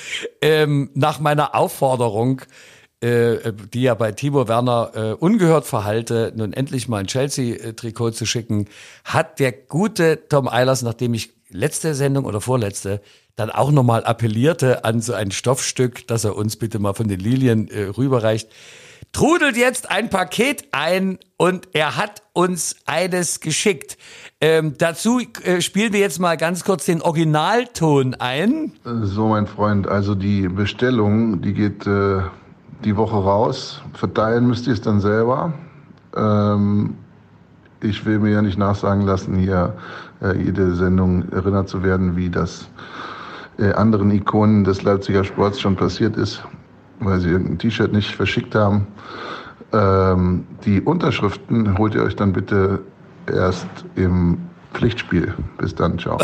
ähm, nach meiner Aufforderung äh, die ja bei Timo Werner äh, ungehört verhalte, nun endlich mal ein Chelsea-Trikot zu schicken, hat der gute Tom Eilers, nachdem ich letzte Sendung oder vorletzte dann auch nochmal appellierte an so ein Stoffstück, dass er uns bitte mal von den Lilien äh, rüberreicht, trudelt jetzt ein Paket ein und er hat uns eines geschickt. Ähm, dazu äh, spielen wir jetzt mal ganz kurz den Originalton ein. So, mein Freund, also die Bestellung, die geht äh, die Woche raus. Verteilen müsst ihr es dann selber. Ähm, ich will mir ja nicht nachsagen lassen, hier jede Sendung erinnert zu werden, wie das äh, anderen Ikonen des Leipziger Sports schon passiert ist, weil sie irgendein T-Shirt nicht verschickt haben. Ähm, die Unterschriften holt ihr euch dann bitte erst im Pflichtspiel. Bis dann, ciao.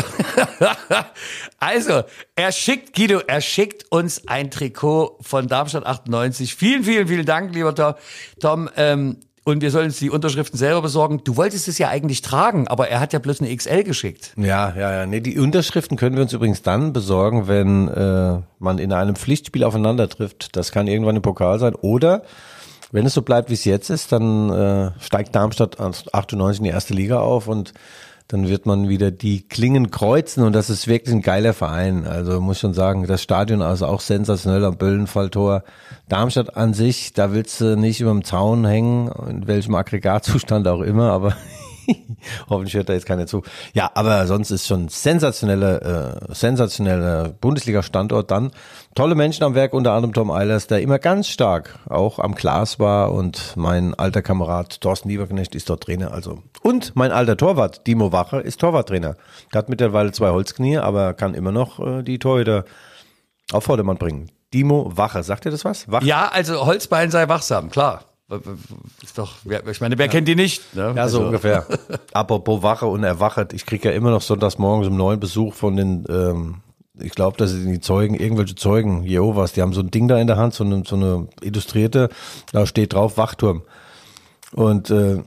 also, er schickt, Guido, er schickt uns ein Trikot von Darmstadt 98. Vielen, vielen, vielen Dank, lieber Tom. Tom ähm, und wir sollen uns die Unterschriften selber besorgen. Du wolltest es ja eigentlich tragen, aber er hat ja bloß eine XL geschickt. Ja, ja, ja. Nee, die Unterschriften können wir uns übrigens dann besorgen, wenn äh, man in einem Pflichtspiel aufeinander trifft. Das kann irgendwann im Pokal sein. Oder wenn es so bleibt, wie es jetzt ist, dann äh, steigt Darmstadt 98 in die erste Liga auf und dann wird man wieder die Klingen kreuzen und das ist wirklich ein geiler Verein. Also muss schon sagen, das Stadion also auch sensationell am Böllenfalltor. Darmstadt an sich, da willst du nicht über dem Zaun hängen, in welchem Aggregatzustand auch immer, aber Hoffentlich hört da jetzt keiner zu. Ja, aber sonst ist schon sensationelle, äh, sensationeller Bundesliga-Standort dann. Tolle Menschen am Werk, unter anderem Tom Eilers, der immer ganz stark auch am Glas war und mein alter Kamerad Thorsten Lieberknecht ist dort Trainer. Also und mein alter Torwart Dimo Wache ist Torwarttrainer. Der hat mittlerweile zwei Holzknie, aber kann immer noch äh, die Torhüter auf Vordermann bringen. Dimo Wache, sagt ihr das was? Wache? Ja, also Holzbein sei wachsam, klar. Ist doch, ich meine, wer kennt die nicht? Ne? Ja, so also. ungefähr. Apropos Wache und Erwachet, ich kriege ja immer noch sonntags morgens um neun Besuch von den ähm, ich glaube, dass die Zeugen, irgendwelche Zeugen, Jehovas, die haben so ein Ding da in der Hand, so eine, so eine illustrierte, da steht drauf Wachturm. Und äh,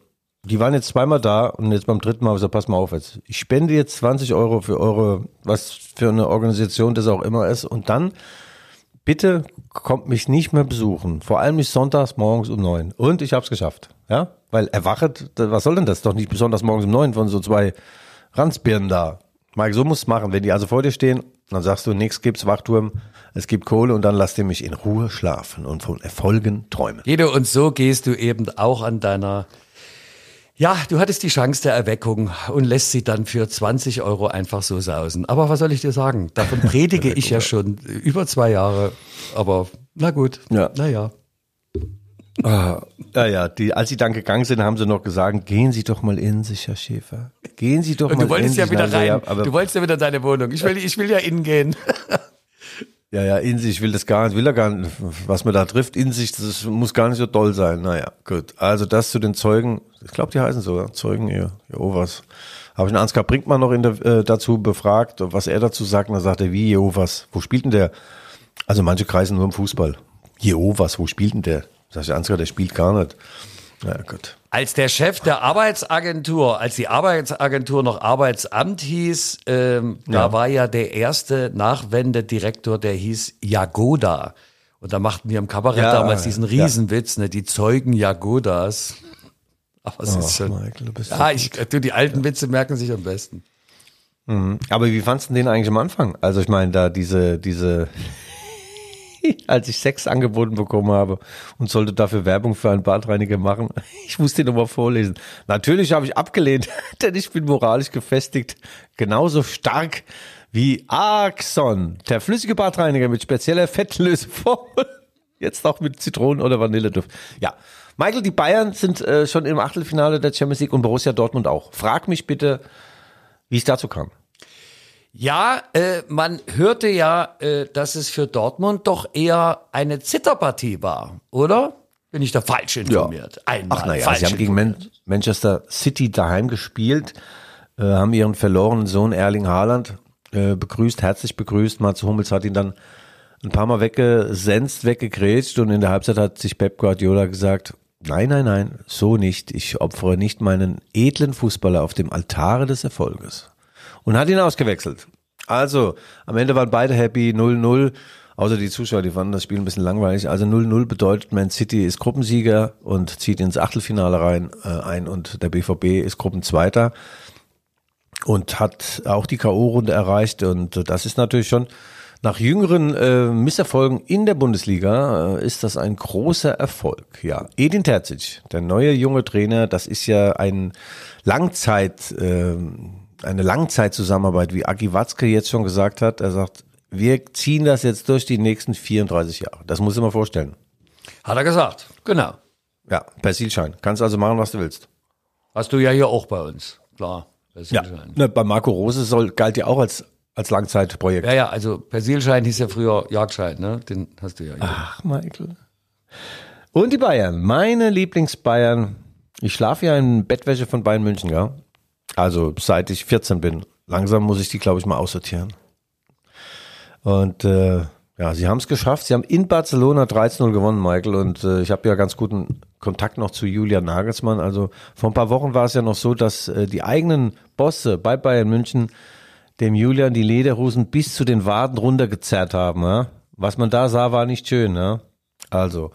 die waren jetzt zweimal da und jetzt beim dritten Mal habe ich gesagt, pass mal auf jetzt. Ich spende jetzt 20 Euro für eure, was für eine Organisation das auch immer ist. Und dann bitte kommt mich nicht mehr besuchen. Vor allem nicht sonntags morgens um neun. Und ich habe es geschafft. Ja, weil erwachet, was soll denn das? Doch nicht besonders morgens um neun von so zwei Ranzbirnen da. Mike, so muss es machen. Wenn die also vor dir stehen, dann sagst du, nichts gibt's, Wachturm, es gibt Kohle und dann lass dir mich in Ruhe schlafen und von Erfolgen träumen. Guido, und so gehst du eben auch an deiner ja, du hattest die Chance der Erweckung und lässt sie dann für 20 Euro einfach so sausen. Aber was soll ich dir sagen? Davon predige ich ja schon über zwei Jahre. Aber na gut, Ja. naja. Ah, ja, ja, die, als sie dann gegangen sind, haben sie noch gesagt, gehen Sie doch mal in sich, Herr Schäfer. Gehen Sie doch Und mal du wolltest in ja sich. wieder Also, rein. ja, du wolltest ja wieder deine Wohnung. Ich will, ich will ja innen gehen. Ja, ja, in sich, ich will das gar nicht, will er gar nicht, was man da trifft, in sich, das muss gar nicht so doll sein. Naja, gut. Also das zu den Zeugen, ich glaube, die heißen so, ja? Zeugen, ja, Jehovas. Habe ich einen Ansgar Brinkmann noch der, äh, dazu befragt, was er dazu sagt, und da sagt er, wie Jehovas, wo spielt denn der? Also manche kreisen nur im Fußball. Jehovas, wo spielt denn der? Sag ich, Ansgar, der spielt gar nicht. Ja, gut. Als der Chef der Arbeitsagentur, als die Arbeitsagentur noch Arbeitsamt hieß, ähm, da Ja. war ja der erste Nachwendedirektor, der hieß Jagoda. Und da machten wir im Kabarett Ja, damals diesen ja. Riesenwitz, ne, die Zeugen Jagodas. Aber es ist schon. Michael, du bist Ja, ich, du, die alten Witze merken sich am besten. Aber wie fandst du den eigentlich am Anfang? Also ich meine, da diese, diese, als ich Sex angeboten bekommen habe und sollte dafür Werbung für einen Badreiniger machen, ich musste ihn nochmal vorlesen. Natürlich habe ich abgelehnt, denn ich bin moralisch gefestigt, genauso stark wie Axon, der flüssige Badreiniger mit spezieller Fettlöseformel. Jetzt auch mit Zitronen- oder Vanilleduft. Ja, Michael, die Bayern sind äh, schon im Achtelfinale der Champions League und Borussia Dortmund auch. Frag mich bitte, wie es dazu kam. Ja, äh, man hörte ja, äh, dass es für Dortmund doch eher eine Zitterpartie war, oder? Bin ich da falsch informiert? Einmal Ach naja, sie haben gegen. Man Manchester City daheim gespielt, äh, haben ihren verlorenen Sohn Erling Haaland äh, begrüßt, herzlich begrüßt. Mats Hummels hat ihn dann ein paar Mal weggesenzt, weggegrätscht und in der Halbzeit hat sich Pep Guardiola gesagt, nein, nein, nein, so nicht. Ich opfere nicht meinen edlen Fußballer auf dem Altare des Erfolges. Und hat ihn ausgewechselt. Also, am Ende waren beide happy, 0-0. Außer die Zuschauer, die fanden das Spiel ein bisschen langweilig. Also 0-0 bedeutet, Man City ist Gruppensieger und zieht ins Achtelfinale rein äh, ein und der BVB ist Gruppenzweiter und hat auch die K.O.-Runde erreicht. Und das ist natürlich schon nach jüngeren äh, Misserfolgen in der Bundesliga äh, ist das ein großer Erfolg. Ja, Edin Terzic, der neue junge Trainer, das ist ja ein Langzeit, äh, eine Langzeitzusammenarbeit, wie Aki Watzke jetzt schon gesagt hat. Er sagt, wir ziehen das jetzt durch die nächsten 34 Jahre. Das muss ich mir vorstellen. Hat er gesagt, genau. Ja, Persilschein. Kannst also machen, was du willst. Hast du ja hier auch bei uns, klar. Persilschein. Ne, bei Marco Rose soll, galt ja auch als, als Langzeitprojekt. Ja, ja, also Persilschein hieß ja früher Jagdschein, ne? Den hast du ja hier. Ach, Michael. Und die Bayern, meine Lieblingsbayern. Ich schlafe ja in Bettwäsche von Bayern München, ja. Also seit ich 14 bin. Langsam muss ich die, glaube ich, mal aussortieren. Und äh, ja, sie haben es geschafft. Sie haben in Barcelona 13-0 gewonnen, Michael. Und äh, ich habe ja ganz guten Kontakt noch zu Julian Nagelsmann. Also vor ein paar Wochen war es ja noch so, dass äh, die eigenen Bosse bei Bayern München dem Julian die Lederhosen bis zu den Waden runtergezerrt haben. Ja? Was man da sah, war nicht schön. Ja? Also,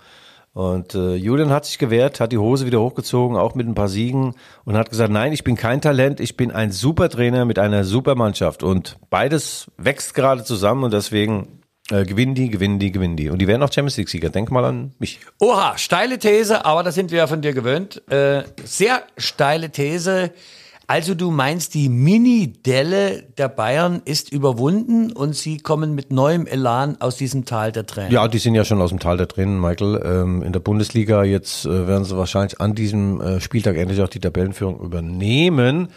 und äh, Julian hat sich gewehrt, hat die Hose wieder hochgezogen, auch mit ein paar Siegen und hat gesagt, nein, ich bin kein Talent, ich bin ein super Trainer mit einer super Mannschaft. Und beides wächst gerade zusammen und deswegen äh, gewinnen die, gewinnen die, gewinnen die. Und die werden auch Champions League-Sieger. Denk mal an mich. Oha, steile These, aber das sind wir ja von dir gewöhnt. Äh, sehr steile These. Also du meinst, die Mini-Delle der Bayern ist überwunden und sie kommen mit neuem Elan aus diesem Tal der Tränen. Ja, die sind ja schon aus dem Tal der Tränen, Michael. Ähm, in der Bundesliga jetzt äh, werden sie wahrscheinlich an diesem äh, Spieltag endlich auch die Tabellenführung übernehmen.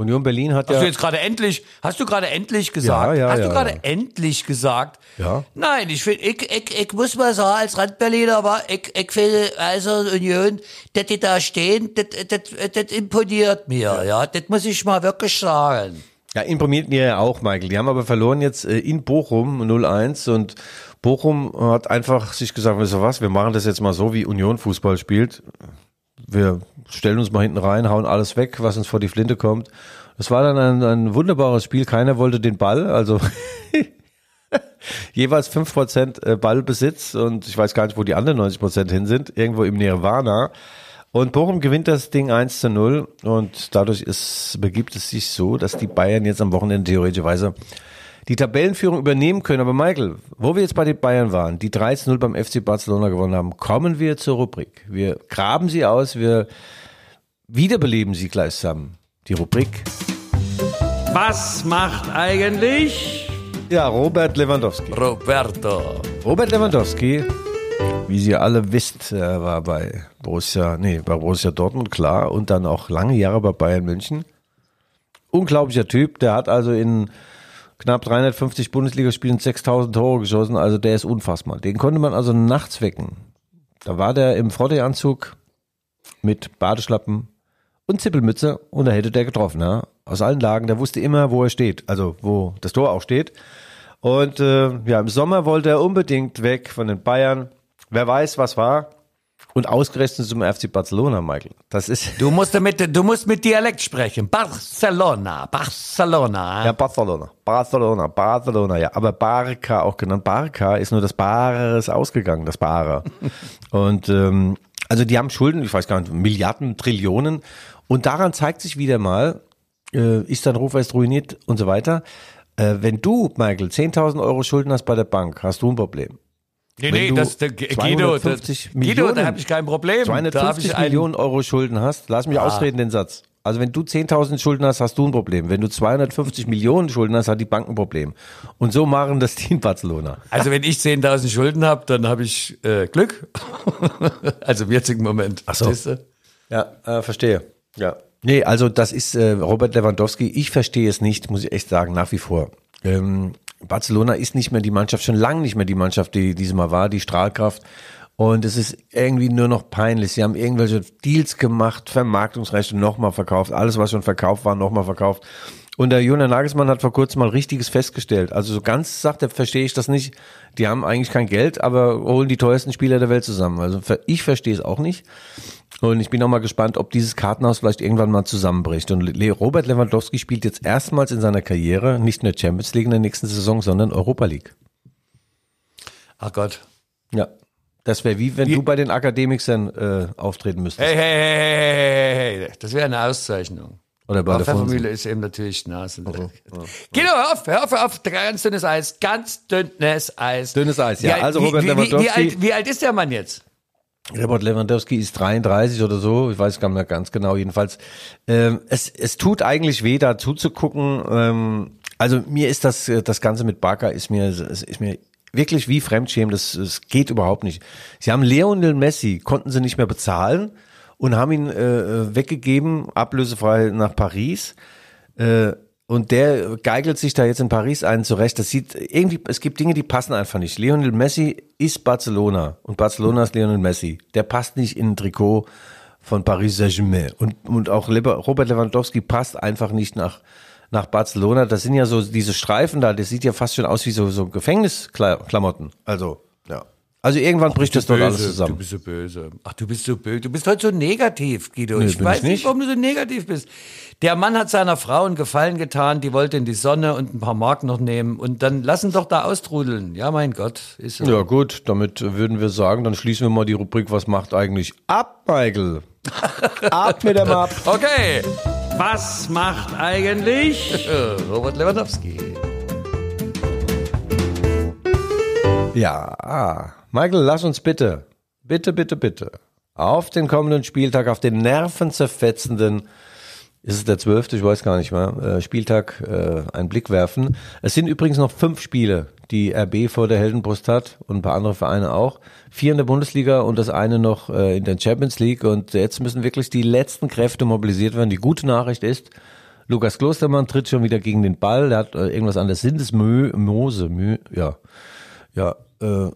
Union Berlin hat Hast ja du jetzt gerade endlich, hast du gerade endlich gesagt? Ja, ja, hast du gerade endlich gesagt? Ja. Nein, ich finde, ich, ich, ich muss mal sagen, als Randberliner, aber ich, ich finde, also Union, dass die da stehen, das, das, das imponiert mir, ja. Das muss ich mal wirklich sagen. Ja, informiert mir ja auch, Michael. Die haben aber verloren jetzt äh, in Bochum 0-1 und Bochum hat einfach sich gesagt, weißt du was, wir machen das jetzt mal so, wie Union Fußball spielt. Wir stellen uns mal hinten rein, hauen alles weg, was uns vor die Flinte kommt. Das war dann ein, ein wunderbares Spiel. Keiner wollte den Ball, also jeweils 5% äh, Ballbesitz und ich weiß gar nicht, wo die anderen 90% hin sind, irgendwo im Nirvana. Und Bochum gewinnt das Ding 1 zu 0 und dadurch ist, begibt es sich so, dass die Bayern jetzt am Wochenende theoretischerweise die Tabellenführung übernehmen können. Aber Michael, wo wir jetzt bei den Bayern waren, die 3 zu 0 beim FC Barcelona gewonnen haben, kommen wir zur Rubrik. Wir graben sie aus, wir wiederbeleben sie gleichsam. Die Rubrik. Was macht eigentlich Ja, Robert Lewandowski. Roberto? Robert Lewandowski, wie Sie alle wisst, er war bei Borussia, nee, bei Borussia Dortmund, klar, und dann auch lange Jahre bei Bayern München. Unglaublicher Typ, der hat also in knapp 350 Bundesligaspielen 6000 Tore geschossen, also der ist unfassbar. Den konnte man also nachts wecken. Da war der im Vorderanzug mit Badeschlappen und Zippelmütze und da hätte der getroffen, ja. Aus allen Lagen, der wusste immer, wo er steht, also wo das Tor auch steht. Und äh, ja, im Sommer wollte er unbedingt weg von den Bayern. Wer weiß, was war. Und ausgerechnet zum FC Barcelona, Michael. Das ist Du musst mit, du musst mit Dialekt sprechen. Barcelona, Barcelona. ja Barcelona, Barcelona, Barcelona, ja. Aber Barca auch genannt. Barca ist nur das Bares ausgegangen, das Bare. Und ähm, also die haben Schulden, ich weiß gar nicht, Milliarden, Trillionen. Und daran zeigt sich wieder mal, äh, ist dein Ruf erst ruiniert und so weiter. Äh, wenn du, Michael, 10.000 Euro Schulden hast bei der Bank, hast du ein Problem. Nee, wenn nee, du das, der, Guido, das, 250 Guido, da Millionen- habe ich kein Problem. da habe 250 ich einen, Millionen Euro Schulden hast, lass mich ausreden den Satz. Also wenn du 10.000 Schulden hast, hast du ein Problem. Wenn du 250 Millionen Schulden hast, hat die Bank ein Problem. Und so machen das die in Barcelona. Also wenn ich 10.000 Schulden habe, dann habe ich äh, Glück. also im jetzigen Moment. Ach so. Ja, äh, verstehe. Ja. Nee, also das ist äh, Robert Lewandowski. Ich verstehe es nicht, muss ich echt sagen, nach wie vor. Ähm, Barcelona ist nicht mehr die Mannschaft, schon lange nicht mehr die Mannschaft, die diesmal war, die Strahlkraft. Und es ist irgendwie nur noch peinlich. Sie haben irgendwelche Deals gemacht, Vermarktungsrechte nochmal verkauft, alles, was schon verkauft war, nochmal verkauft. Und der Julian Nagelsmann hat vor kurzem mal Richtiges festgestellt. Also so ganz sagt er, verstehe ich das nicht. Die haben eigentlich kein Geld, aber holen die teuersten Spieler der Welt zusammen. Also ich verstehe es auch nicht. Und ich bin auch mal gespannt, ob dieses Kartenhaus vielleicht irgendwann mal zusammenbricht. Und Robert Lewandowski spielt jetzt erstmals in seiner Karriere nicht nur Champions League in der nächsten Saison, sondern Europa League. Ach Gott. Ja. Das wäre wie wenn du bei den Akademikern äh, auftreten müsstest. Hey, hey, hey, hey, hey, hey, hey. Das wäre eine Auszeichnung. Oder bei Aber der. Pfeffermühle ist eben natürlich Nase. Guido, hör auf, hör auf, hör auf. Ganz dünnes Eis, ganz dünnes Eis. Dünnes Eis, ja. Wie Also wie, Robert wie, wie, wie, Lewandowski- alt, wie alt ist der Mann jetzt? Robert Lewandowski ist 33 oder so, ich weiß gar nicht mehr ganz genau. Jedenfalls, ähm, es, es tut eigentlich weh, da zuzugucken. Ähm, also mir ist das äh, das Ganze mit Barca ist mir ist mir wirklich wie Fremdschämen. Das, das geht überhaupt nicht. Sie haben Lionel Messi konnten sie nicht mehr bezahlen und haben ihn äh, weggegeben, ablösefrei nach Paris. Äh, und der geigelt sich da jetzt in Paris einen zurecht. Das sieht irgendwie, es gibt Dinge, die passen einfach nicht. Lionel Messi ist Barcelona und Barcelona ist Lionel Messi. Der passt nicht in ein Trikot von Paris Saint-Germain. Und, und auch Robert Lewandowski passt einfach nicht nach, nach Barcelona. Das sind ja so diese Streifen da, das sieht ja fast schon aus wie so, so Gefängnisklamotten. Also. Also irgendwann bricht das dort alles Du zusammen. bist so böse. Ach, du bist so böse. Du bist heute so negativ, Guido. Nee, ich bin weiß ich nicht, nicht. warum du so negativ bist. Der Mann hat seiner Frau einen Gefallen getan, die wollte in die Sonne und ein paar Mark noch nehmen und dann lassen doch da austrudeln. Ja, mein Gott, ist so. Ja gut, damit würden wir sagen, dann schließen wir mal die Rubrik, was macht eigentlich ab, Michael? ab mit dem Ab. Okay. Was macht eigentlich Robert Lewandowski? Ja, ah. Michael, lass uns bitte, bitte, bitte, bitte auf den kommenden Spieltag, auf den nervenzerfetzenden, ist es der zwölfte, ich weiß gar nicht mehr, äh, Spieltag äh, einen Blick werfen. Es sind übrigens noch fünf Spiele, die RB vor der Heldenbrust hat und ein paar andere Vereine auch. Vier in der Bundesliga und das eine noch äh, in der Champions League und jetzt müssen wirklich die letzten Kräfte mobilisiert werden. Die gute Nachricht ist, Lukas Klostermann tritt schon wieder gegen den Ball, der hat äh, irgendwas an der Sindesmose, ja, ja, äh,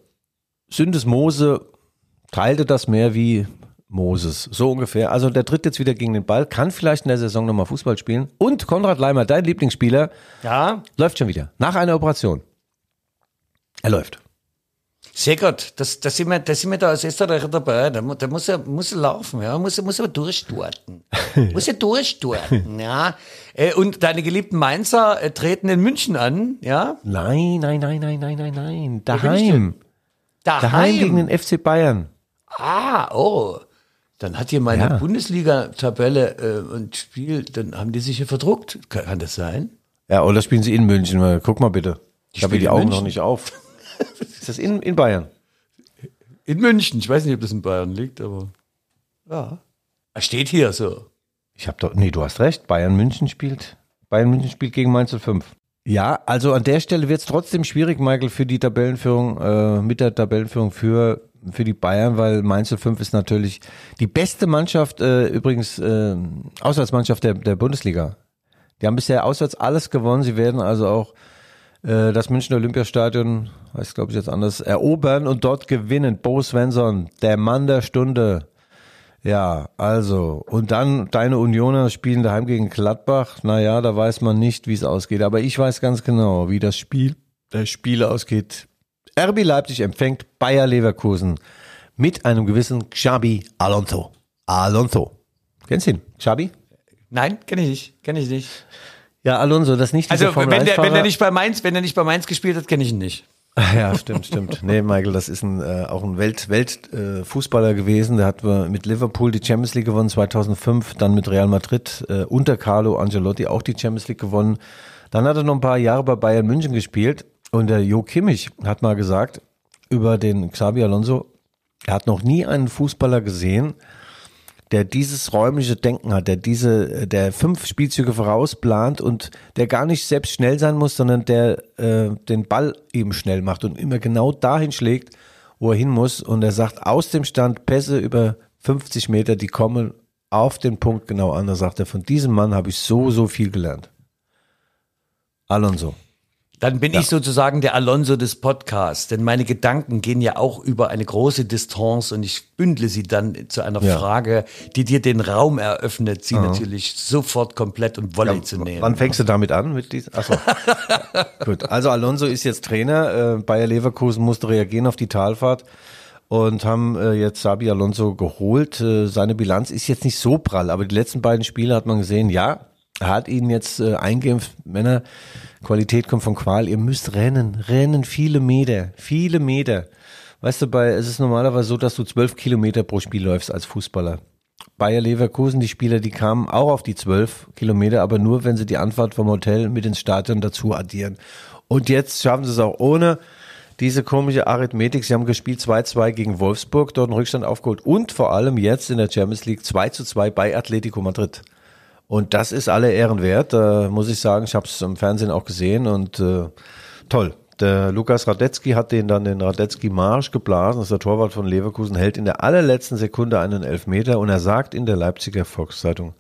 Syndesmose teilte das mehr wie Moses, so ungefähr. Also der tritt jetzt wieder gegen den Ball, kann vielleicht in der Saison nochmal Fußball spielen. Und Konrad Leimer, dein Lieblingsspieler, Ja, läuft schon wieder. Nach einer Operation. Er läuft. Sehr gut. Das, das, sind wir, das sind wir da als Österreicher dabei. Da, da muss er, muss er laufen, ja. Muss muss er durchstarten. muss er durchstarten, ja. Äh, Und deine geliebten Mainzer äh, treten in München an, ja. Nein, nein, nein, nein, nein, nein, nein. ich Daheim. Daheim gegen Daheim. den FC Bayern. Ah, oh. Dann hat hier meine Ja. Bundesliga-Tabelle äh, und Spiel, dann haben die sich hier verdruckt. Kann, kann das sein? Ja, oder spielen sie in München? Guck mal bitte. Ich habe die Augen München. noch nicht auf. Ist das in, in Bayern? In München. Ich weiß nicht, ob das in Bayern liegt, aber ja. Er steht hier so. Ich habe doch, nee, du hast recht. Bayern München spielt, Bayern München spielt gegen Mainz 05. Ja, also an der Stelle wird es trotzdem schwierig, Michael, für die Tabellenführung, äh, mit der Tabellenführung für, für die Bayern, weil Mainz 05 ist natürlich die beste Mannschaft, äh, übrigens, äh, Auswärtsmannschaft der, der Bundesliga. Die haben bisher auswärts alles gewonnen. Sie werden also auch äh, das Münchner Olympiastadion, weiß glaube ich jetzt anders, erobern und dort gewinnen. Bo Svensson, der Mann der Stunde. Ja, also, und dann deine Unioner spielen daheim gegen Gladbach. Naja, da weiß man nicht, wie es ausgeht. Aber ich weiß ganz genau, wie das Spiel, das Spiel ausgeht. RB Leipzig empfängt Bayer Leverkusen mit einem gewissen Xabi Alonso. Alonso. Kennst du ihn? Xabi? Nein, kenne ich nicht. Kenne ich nicht. Ja, Alonso, das nicht Also, wenn der, 1 wenn Fahrer. er nicht bei Mainz, wenn er nicht bei Mainz gespielt hat, kenne ich ihn nicht. Ja, stimmt, stimmt. Nee, Michael, das ist ein, äh, auch ein Welt, Weltfußballer äh, Fußballer gewesen. Der hat äh, mit Liverpool die Champions League gewonnen 2005, dann mit Real Madrid äh, unter Carlo Ancelotti auch die Champions League gewonnen. Dann hat er noch ein paar Jahre bei Bayern München gespielt und der Jo Kimmich hat mal gesagt über den Xabi Alonso, er hat noch nie einen Fußballer gesehen, der dieses räumliche Denken hat, der diese, der fünf Spielzüge vorausplant und der gar nicht selbst schnell sein muss, sondern der äh, den Ball eben schnell macht und immer genau dahin schlägt, wo er hin muss. Und er sagt, aus dem Stand Pässe über 50 Meter, die kommen auf den Punkt genau an. Da sagt er, von diesem Mann habe ich so, so viel gelernt. Alonso. Dann bin ich sozusagen der Alonso des Podcasts, denn meine Gedanken gehen ja auch über eine große Distanz und ich bündle sie dann zu einer Ja. Frage, die dir den Raum eröffnet, sie natürlich sofort komplett und Volley zu nehmen. Wann fängst du damit an? Mit dies? Achso. Gut. Also Alonso ist jetzt Trainer. Äh, Bayer Leverkusen musste reagieren auf die Talfahrt und haben äh, jetzt Sabi Alonso geholt. Äh, seine Bilanz ist jetzt nicht so prall, aber die letzten beiden Spiele hat man gesehen, ja, hat ihnen jetzt äh, eingeimpft, Männer, Qualität kommt von Qual, ihr müsst rennen, rennen viele Meter, viele Meter. Weißt du, bei, es ist normalerweise so, dass du zwölf Kilometer pro Spiel läufst als Fußballer. Bayer Leverkusen, die Spieler, die kamen auch auf die zwölf Kilometer, aber nur, wenn sie die Anfahrt vom Hotel mit ins Stadion dazu addieren. Und jetzt schaffen sie es auch ohne diese komische Arithmetik. Sie haben gespielt 2-2 gegen Wolfsburg, dort einen Rückstand aufgeholt und vor allem jetzt in der Champions League 2-2 bei Atletico Madrid. Und das ist alle Ehren wert, äh, muss ich sagen. Ich habe es im Fernsehen auch gesehen und äh, toll. Der Lukas Radetzky hat den dann den Radetzky Marsch geblasen. Das ist der Torwart von Leverkusen, hält in der allerletzten Sekunde einen Elfmeter und er sagt in der Leipziger Volkszeitung,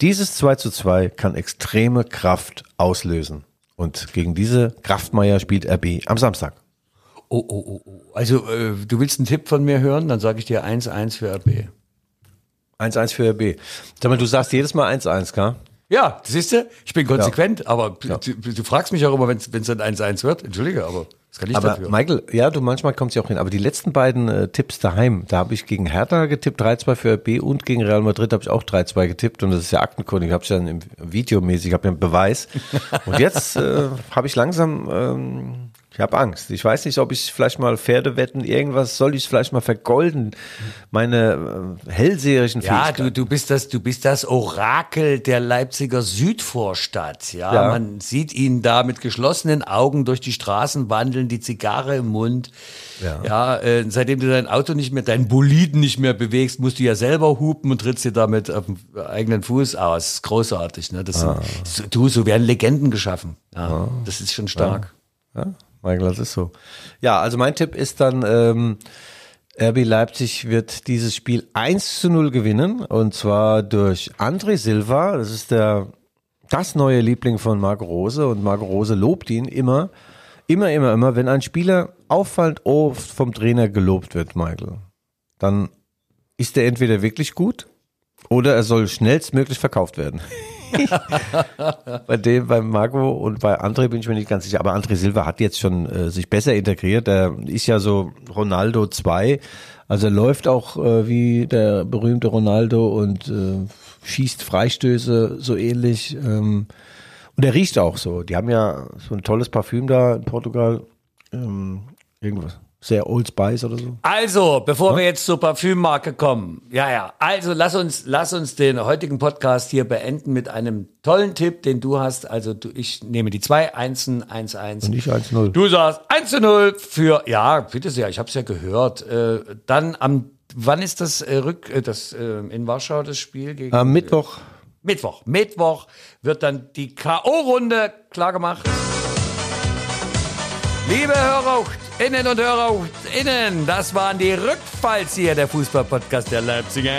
dieses 2 zu 2 kann extreme Kraft auslösen. Und gegen diese Kraftmeier spielt RB am Samstag. Oh, oh, oh, oh. Also, äh, du willst einen Tipp von mir hören? Dann sage ich dir 1-1 für RB. 1-1 für RB. Sag mal, du sagst jedes Mal 1-1, gell? Ja, siehst du? Ich bin konsequent, aber du, du fragst mich auch immer, wenn es dann 1-1 wird. Entschuldige, aber das kann ich Aber dafür. Michael, ja, du manchmal kommt ja auch hin. Aber die letzten beiden äh, Tipps daheim, da habe ich gegen Hertha getippt, 3-2 für RB und gegen Real Madrid habe ich auch 3-2 getippt und das ist ja Aktenkundig, habe ich dann im Videomäßig, habe ja einen Beweis. Und jetzt äh, habe ich langsam, ähm, ich habe Angst. Ich weiß nicht, ob ich vielleicht mal Pferde wetten, irgendwas soll ich vielleicht mal vergolden, meine äh, hellseherischen Ja, Fähigkeiten. du, du bist das, du bist das Orakel der Leipziger Südvorstadt. Ja, Ja. man sieht ihn da mit geschlossenen Augen durch die Straßen wandeln, die Zigarre im Mund. Ja. Ja, äh, seitdem du dein Auto nicht mehr, deinen Boliden nicht mehr bewegst, musst du ja selber hupen und trittst dir damit auf dem eigenen Fuß aus. Das ist großartig, ne? Das Ah. sind, so, du, so werden Legenden geschaffen. Ja, das ist schon stark. Ja, Michael, das ist so. Ja, also mein Tipp ist dann, ähm, RB Leipzig wird dieses Spiel 1 zu 0 gewinnen und zwar durch André Silva. Das ist der, das neue Liebling von Marco Rose und Marco Rose lobt ihn immer, immer, immer, immer. Wenn ein Spieler auffallend oft vom Trainer gelobt wird, Michael, dann ist der entweder wirklich gut oder er soll schnellstmöglich verkauft werden. bei dem, bei Marco und bei André bin ich mir nicht ganz sicher. Aber André Silva hat jetzt schon äh, sich besser integriert. Er ist ja so Ronaldo 2. Also er läuft auch äh, wie der berühmte Ronaldo und äh, schießt Freistöße so ähnlich. Ähm, und er riecht auch so. Die haben ja so ein tolles Parfüm da in Portugal. Ähm, irgendwas sehr Old Spice oder so. Also, bevor ja? wir jetzt zur Parfümmarke kommen, ja, ja, also lass uns, lass uns den heutigen Podcast hier beenden mit einem tollen Tipp, den du hast. Also, du, ich nehme die zwei Einsen, 1, 1. Und ich 1, 0. Du sagst 1 zu 0 für, ja, bitte sehr, ich habe es ja gehört. Äh, dann am, wann ist das äh, Rück, äh, das äh, in Warschau das Spiel gegen? Am Mittwoch. Mittwoch. Mittwoch wird dann die K.O.-Runde klargemacht. Liebe Hörer, Innen und Hörer innen, das waren die Rückfallzieher der Fußballpodcast der Leipziger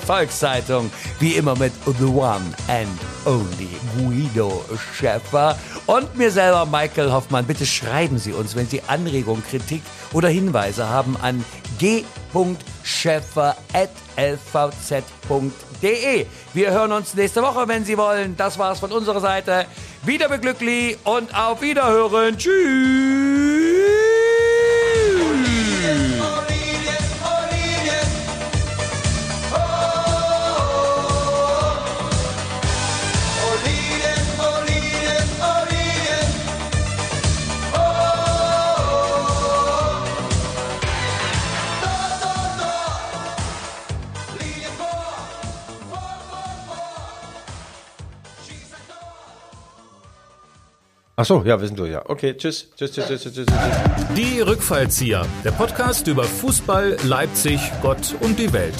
Volkszeitung. Wie immer mit The One and Only Guido Schäfer und mir selber Michael Hoffmann. Bitte schreiben Sie uns, wenn Sie Anregungen, Kritik oder Hinweise haben an g.schäfer.lvz.de. Wir hören uns nächste Woche, wenn Sie wollen. Das war's von unserer Seite. Wieder beglücklich und auf Wiederhören. Tschüss. Ach so, ja, wir sind durch, ja. Okay, tschüss. Tschüss, tschüss, tschüss, tschüss, tschüss. Die Rückfallzieher, der Podcast über Fußball, Leipzig, Gott und die Welt.